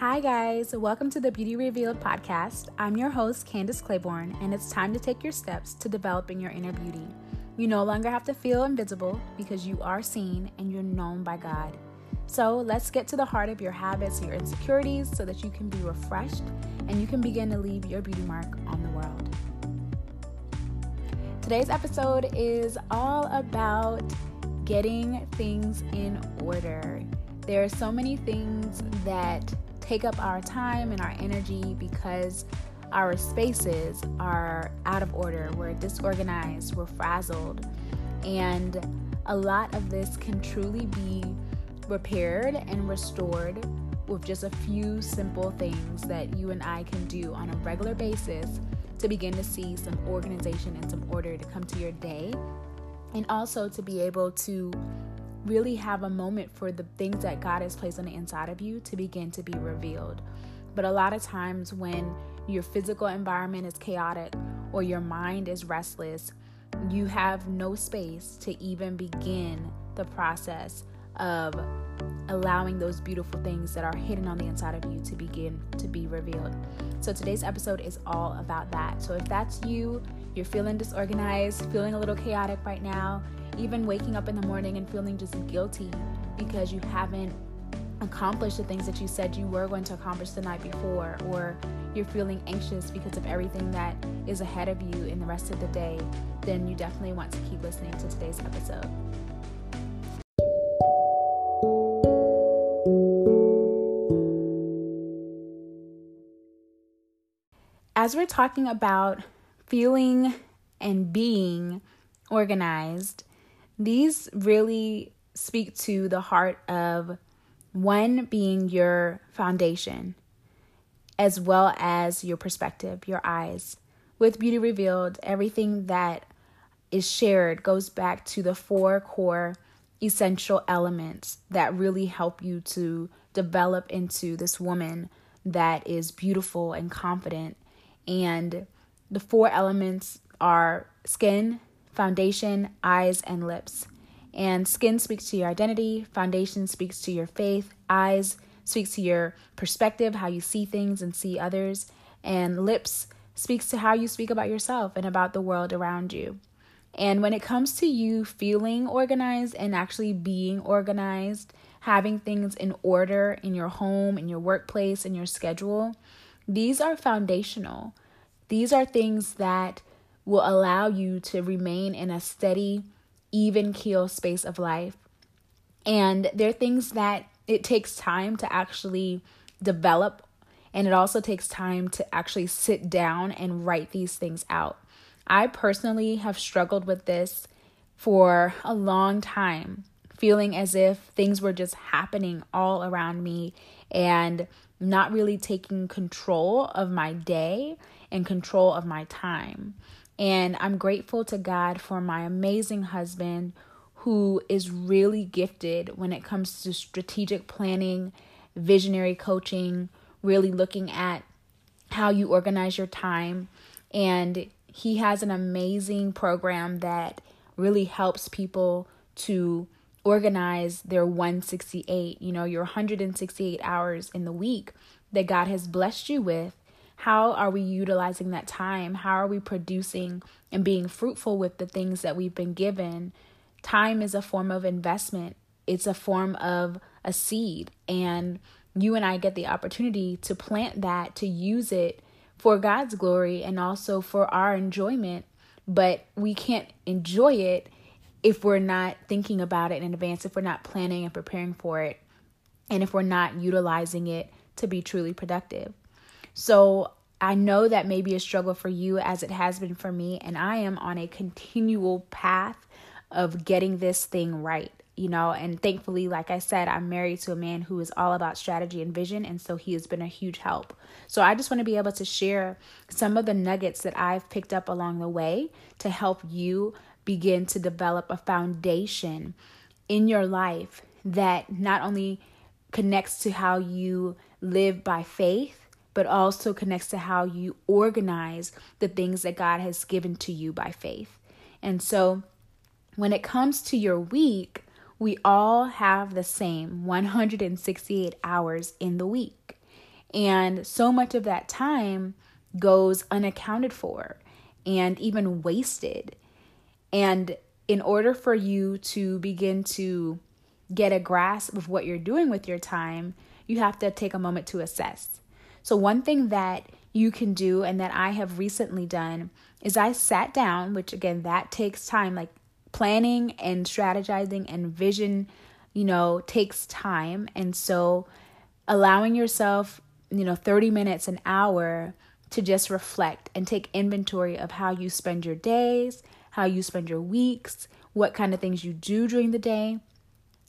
Hi, guys. Welcome to the Beauty Revealed podcast. I'm your host, Candace Claiborne, and it's time to take your steps to developing your inner beauty. You no longer have to feel invisible because you are seen and you're known by God. So let's get to the heart of your habits, your insecurities, so that you can be refreshed and you can begin to leave your beauty mark on the world. Today's episode is all about getting things in order. There are so many things that take up our time and our energy because our spaces are out of order, we're disorganized, we're frazzled. And a lot of this can truly be repaired and restored with just a few simple things that you and I can do on a regular basis to begin to see some organization and some order to come to your day. And also to be able to really have a moment for the things that God has placed on the inside of you to begin to be revealed. But a lot of times, when your physical environment is chaotic or your mind is restless, you have no space to even begin the process of allowing those beautiful things that are hidden on the inside of you to begin to be revealed. So today's episode is all about that. So if that's you, you're feeling disorganized, feeling a little chaotic right now, even waking up in the morning and feeling just guilty because you haven't accomplished the things that you said you were going to accomplish the night before, or you're feeling anxious because of everything that is ahead of you in the rest of the day, then you definitely want to keep listening to today's episode. As we're talking about feeling and being organized, these really speak to the heart of one being your foundation, as well as your perspective, your eyes. With Beauty Revealed, everything that is shared goes back to the four core essential elements that really help you to develop into this woman that is beautiful and confident. And the four elements are skin, foundation, eyes, and lips. And skin speaks to your identity, foundation speaks to your faith, eyes speaks to your perspective, how you see things and see others, and lips speaks to how you speak about yourself and about the world around you. And when it comes to you feeling organized and actually being organized, having things in order in your home, in your workplace, in your schedule, these are foundational. These are things that will allow you to remain in a steady, even keel space of life. And there are things that it takes time to actually develop, and it also takes time to actually sit down and write these things out. I personally have struggled with this for a long time, feeling as if things were just happening all around me and not really taking control of my day and control of my time. And I'm grateful to God for my amazing husband who is really gifted when it comes to strategic planning, visionary coaching, really looking at how you organize your time. And he has an amazing program that really helps people to organize their 168, you know, your 168 hours in the week that God has blessed you with how are we utilizing that time? How are we producing and being fruitful with the things that we've been given? Time is a form of investment, it's a form of a seed. And you and I get the opportunity to plant that, to use it for God's glory and also for our enjoyment. But we can't enjoy it if we're not thinking about it in advance, if we're not planning and preparing for it, and if we're not utilizing it to be truly productive. So I know that may be a struggle for you as it has been for me, and I am on a continual path of getting this thing right, you know. And thankfully, like I said, I'm married to a man who is all about strategy and vision, and so he has been a huge help. So I just want to be able to share some of the nuggets that I've picked up along the way to help you begin to develop a foundation in your life that not only connects to how you live by faith but also connects to how you organize the things that God has given to you by faith. And so when it comes to your week, we all have the same 168 hours in the week. And so much of that time goes unaccounted for and even wasted. And in order for you to begin to get a grasp of what you're doing with your time, you have to take a moment to assess. So, one thing that you can do and that I have recently done is I sat down, which again, that takes time, like planning and strategizing and vision, you know, takes time. And so, allowing yourself, you know, 30 minutes, an hour to just reflect and take inventory of how you spend your days, how you spend your weeks, what kind of things you do during the day,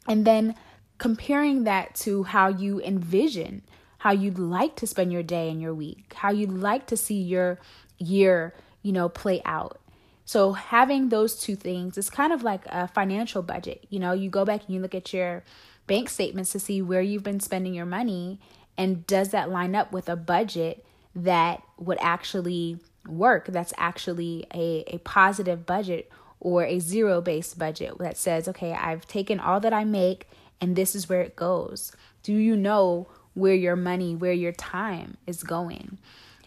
and then comparing that to how you envision how you'd like to spend your day and your week, how you'd like to see your year, you know, play out. So having those two things is kind of like a financial budget. You know, you go back and you look at your bank statements to see where you've been spending your money and does that line up with a budget that would actually work that's actually a, a positive budget or a zero based budget that says okay i've taken all that i make and this is where it goes do you know where your money where your time is going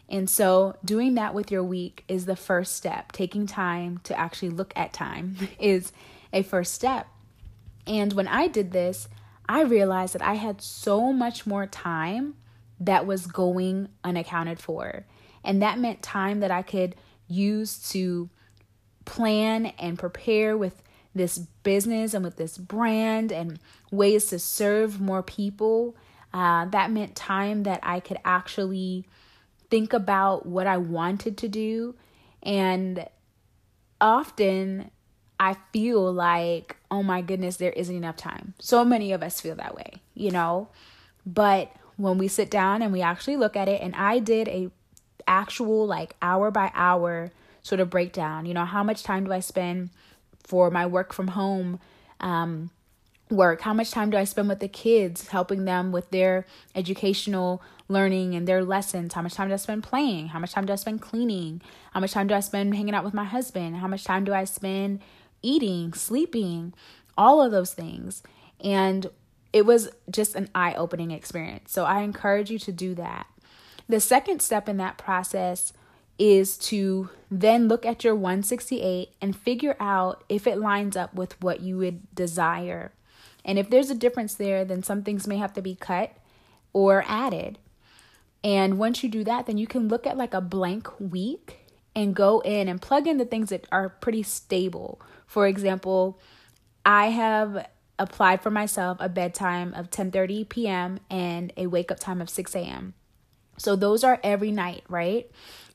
and so doing that with your week is the first step taking time to actually look at time is a first step and when i did this i realized that i had so much more time that was going unaccounted for. And that meant time that I could use to plan and prepare with this business and with this brand and ways to serve more people. Uh, that meant time that I could actually think about what I wanted to do. And often I feel like, oh my goodness, there isn't enough time. So many of us feel that way, you know? But when we sit down and we actually look at it and I did a actual like hour by hour sort of breakdown. You know, how much time do I spend for my work from home um, work? How much time do I spend with the kids, helping them with their educational learning and their lessons? How much time do I spend playing? How much time do I spend cleaning? How much time do I spend hanging out with my husband? How much time do I spend eating, sleeping? All of those things. And it was just an eye opening experience. So I encourage you to do that. The second step in that process is to then look at your 168 and figure out if it lines up with what you would desire. And if there's a difference there, then some things may have to be cut or added. And once you do that, then you can look at like a blank week and go in and plug in the things that are pretty stable. For example, I have applied for myself a bedtime of 10:30 p.m. and a wake up time of 6 a.m. So those are every night, right?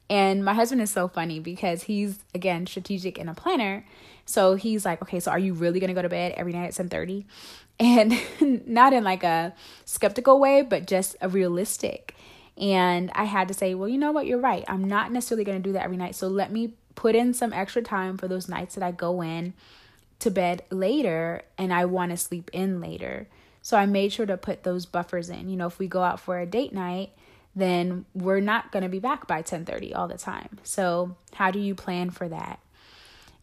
And my husband is so funny because he's again strategic and a planner. So he's like, "Okay, so are you really to go to bed every night at 10:30?" And not in like a skeptical way, but just a realistic. And I had to say, "Well, you know what? You're right. I'm not necessarily to do that every night. So let me put in some extra time for those nights that I go in to bed later and I want to sleep in later. So I made sure to put those buffers in. You know, if we go out for a date night, then we're not going to be back by 10:30 all the time. So, how do you plan for that?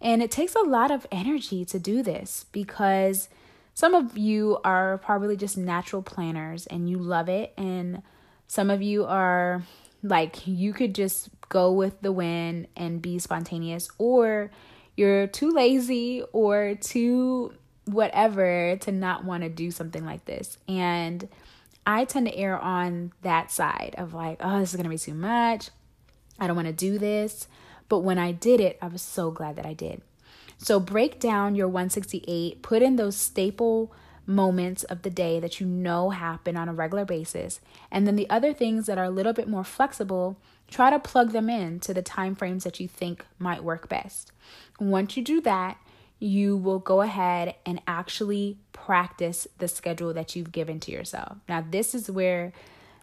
And it takes a lot of energy to do this because some of you are probably just natural planners and you love it and some of you are like you could just go with the wind and be spontaneous or you're too lazy or too whatever to not want to do something like this. And I tend to err on that side of like, oh, this is going to be too much. I don't want to do this. But when I did it, I was so glad that I did. So break down your 168, put in those staple moments of the day that you know happen on a regular basis. And then the other things that are a little bit more flexible, try to plug them in to the time frames that you think might work best. Once you do that, you will go ahead and actually practice the schedule that you've given to yourself. Now, this is where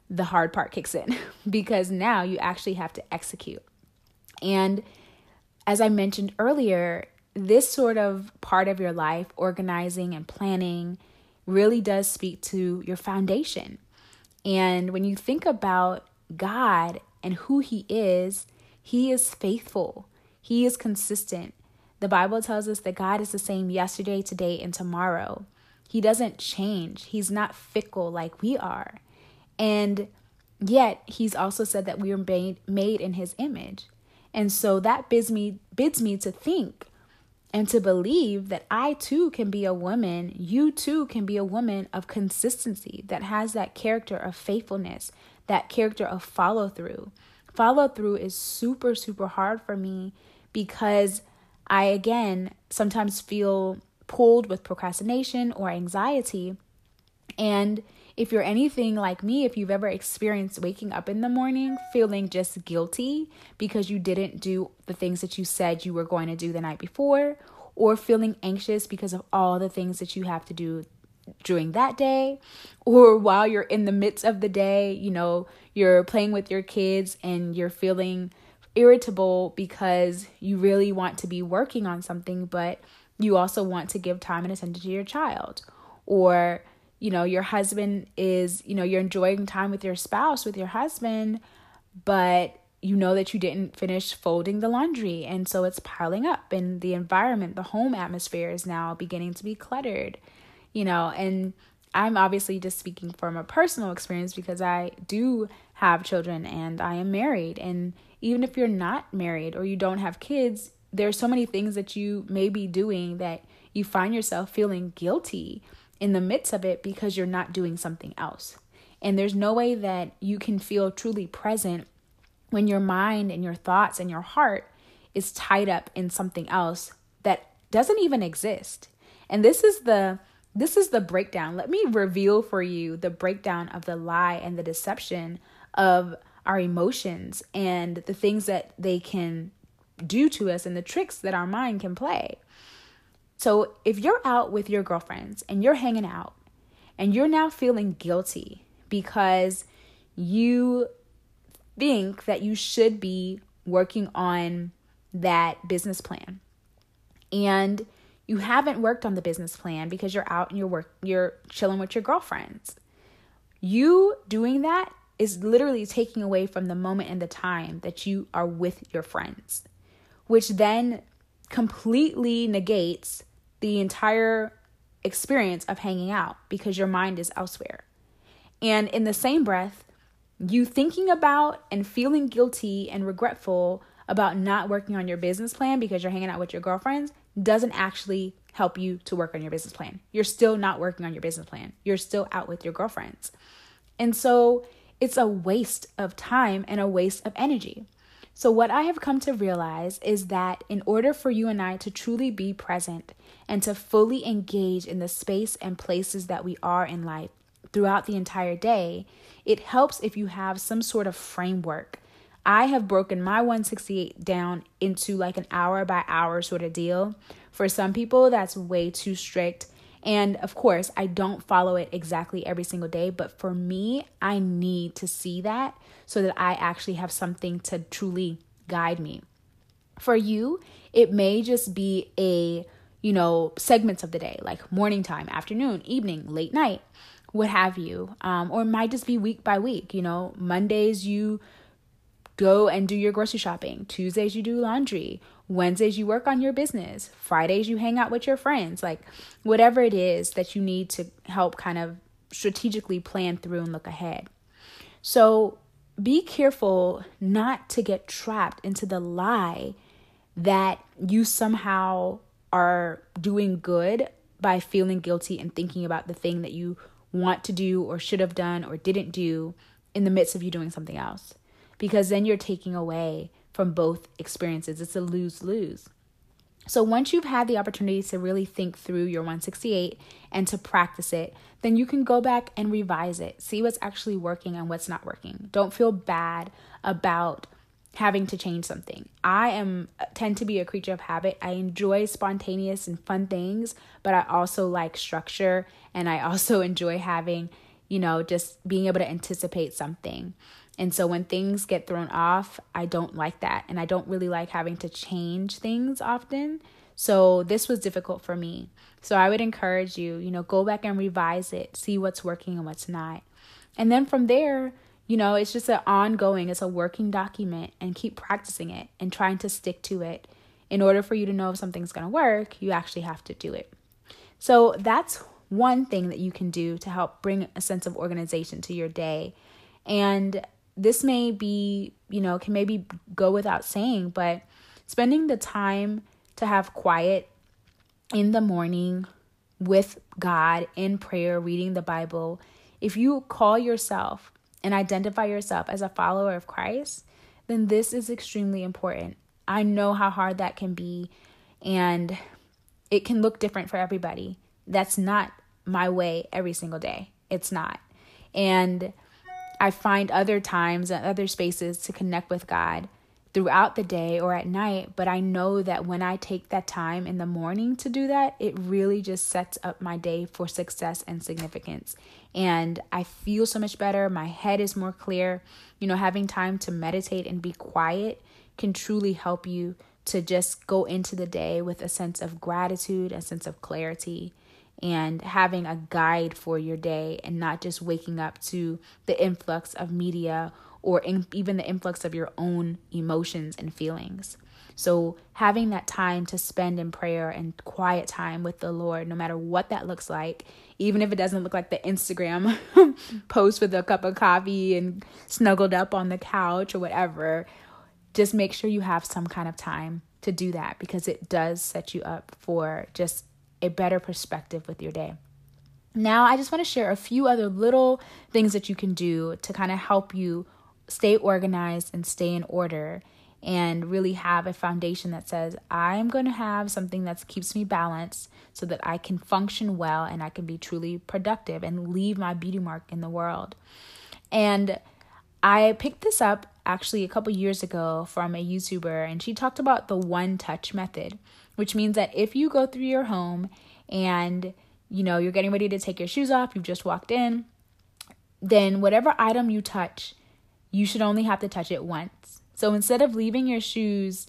the hard part kicks in because now you actually have to execute. And as I mentioned earlier, this sort of part of your life, organizing and planning, really does speak to your foundation. And when you think about God and who He is, He is faithful, He is consistent. The Bible tells us that God is the same yesterday, today, and tomorrow. He doesn't change, He's not fickle like we are. And Yet he's also said that we are made, made in his image. And so that bids me bids me to think and to believe that I too can be a woman, you too can be a woman of consistency that has that character of faithfulness, that character of follow through. Follow through is super, super hard for me because I, again, sometimes feel pulled with procrastination or anxiety. And if you're anything like me, if you've ever experienced waking up in the morning feeling just guilty because you didn't do the things that you said you were going to do the night before, or feeling anxious because of all the things that you have to do during that day, or while you're in the midst of the day, you know, you're playing with your kids and you're feeling irritable because you really want to be working on something, but you also want to give time and attention to your child, or you know, your husband is, you know, you're enjoying time with your spouse, with your husband, but you know that you didn't finish folding the laundry. And so it's piling up, and the environment, the home atmosphere is now beginning to be cluttered, you know. And I'm obviously just speaking from a personal experience because I do have children and I am married. And even if you're not married or you don't have kids, there's so many things that you may be doing that you find yourself feeling guilty in the midst of it because you're not doing something else. And there's no way that you can feel truly present when your mind and your thoughts and your heart is tied up in something else that doesn't even exist. And this is the this is the breakdown. Let me reveal for you the breakdown of the lie and the deception of our emotions and the things that they can do to us and the tricks that our mind can play. So if you're out with your girlfriends and you're hanging out and you're now feeling guilty because you think that you should be working on that business plan and you haven't worked on the business plan because you're out and you're work you're chilling with your girlfriends you doing that is literally taking away from the moment and the time that you are with your friends which then completely negates the entire experience of hanging out because your mind is elsewhere. And in the same breath, you thinking about and feeling guilty and regretful about not working on your business plan because you're hanging out with your girlfriends doesn't actually help you to work on your business plan. You're still not working on your business plan. You're still out with your girlfriends. And so it's a waste of time and a waste of energy. So, what I have come to realize is that in order for you and I to truly be present and to fully engage in the space and places that we are in life throughout the entire day, it helps if you have some sort of framework. I have broken my 168 down into like an hour by hour sort of deal. For some people, that's way too strict. And of course, I don't follow it exactly every single day, but for me, I need to see that so that I actually have something to truly guide me. For you, it may just be a, you know, segments of the day, like morning time, afternoon, evening, late night, what have you. Um, or it might just be week by week, you know, Mondays you go and do your grocery shopping. Tuesdays, you do laundry. Wednesdays, you work on your business. Fridays, you hang out with your friends. Like whatever it is that you need to help kind of strategically plan through and look ahead. So be careful not to get trapped into the lie that you somehow are doing good by feeling guilty and thinking about the thing that you want to do or should have done or didn't do in the midst of you doing something else because then you're taking away from both experiences. It's a lose lose. So once you've had the opportunity to really think through your 168 and to practice it, then you can go back and revise it. See what's actually working and what's not working. Don't feel bad about having to change something. I am tend to be a creature of habit. I enjoy spontaneous and fun things, but I also like structure and I also enjoy having, you know, just being able to anticipate something. And so when things get thrown off, I don't like that. And I don't really like having to change things often. So this was difficult for me. So I would encourage you, you know, go back and revise it, see what's working and what's not. And then from there, you know, it's just an ongoing, it's a working document and keep practicing it and trying to stick to it. In order for you to know if something's to work, you actually have to do it. So that's one thing that you can do to help bring a sense of organization to your day And this may be, you know, can maybe go without saying, but spending the time to have quiet in the morning with God in prayer, reading the Bible, if you call yourself and identify yourself as a follower of Christ, then this is extremely important. I know how hard that can be, and it can look different for everybody. That's not my way every single day. It's not. And I find other times and other spaces to connect with God throughout the day or at night, but I know that when I take that time in the morning to do that, it really just sets up my day for success and significance. And I feel so much better. My head is more clear. You know, having time to meditate and be quiet can truly help you to just go into the day with a sense of gratitude, a sense of clarity, and having a guide for your day and not just waking up to the influx of media or in, even the influx of your own emotions and feelings. So, having that time to spend in prayer and quiet time with the Lord, no matter what that looks like, even if it doesn't look like the Instagram post with a cup of coffee and snuggled up on the couch or whatever, just make sure you have some kind of time to do that because it does set you up for just a better perspective with your day. Now, I just want to share a few other little things that you can do to kind of help you stay organized and stay in order and really have a foundation that says I'm going to have something that keeps me balanced so that I can function well and I can be truly productive and leave my beauty mark in the world. And I picked this up actually a couple years ago from a YouTuber and she talked about the one touch method, which means that if you go through your home and you know you're getting ready to take your shoes off, you've just walked in, then whatever item you touch you should only have to touch it once. So instead of leaving your shoes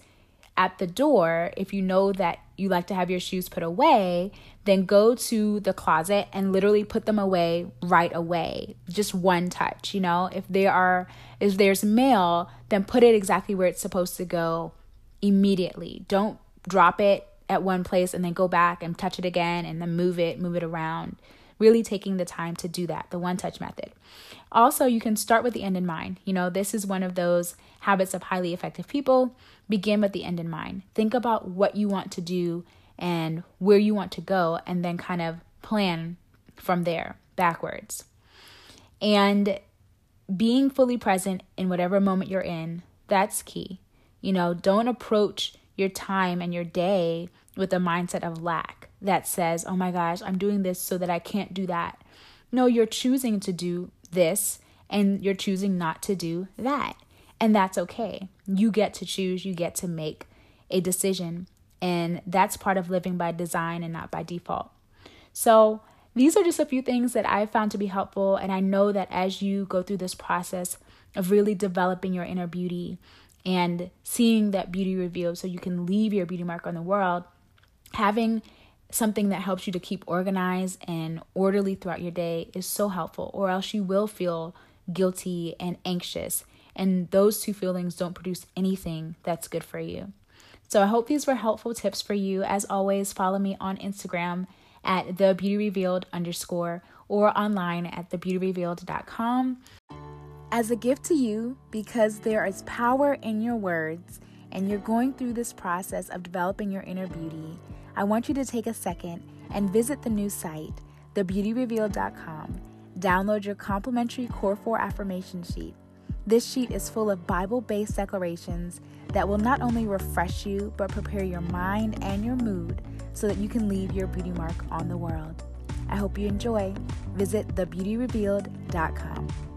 at the door, if you know that you like to have your shoes put away, then go to the closet and literally put them away right away. Just one touch, you know? If there are if there's mail, then put it exactly where it's supposed to go immediately. Don't drop it at one place and then go back and touch it again and then move it, move it around really taking the time to do that, the one touch method. Also, you can start with the end in mind. You know, this is one of those habits of highly effective people. Begin with the end in mind. Think about what you want to do and where you want to go, and then kind of plan from there backwards. And being fully present in whatever moment you're in, that's key. You know, don't approach your time and your day with a mindset of lack that says, oh my gosh, I'm doing this so that I can't do that. No, you're choosing to do this and you're choosing not to do that. And that's okay. You get to choose, you get to make a decision. And that's part of living by design and not by default. So, these are just a few things that I found to be helpful. And I know that as you go through this process of really developing your inner beauty and seeing that beauty revealed so you can leave your beauty mark on the world, having something that helps you to keep organized and orderly throughout your day is so helpful, or else you will feel guilty and anxious. And those two feelings don't produce anything that's good for you. So I hope these were helpful tips for you. As always, follow me on Instagram at the beauty revealed underscore or online at thebeautyrevealed.com. As a gift to you, because there is power in your words, and you're going through this process of developing your inner beauty, I want you to take a second and visit the new site, thebeautyrevealed.com. Download your complimentary Core 4 affirmation sheet. This sheet is full of Bible based declarations that will not only refresh you, but prepare your mind and your mood so that you can leave your beauty mark on the world. I hope you enjoy. Visit thebeautyrevealed.com.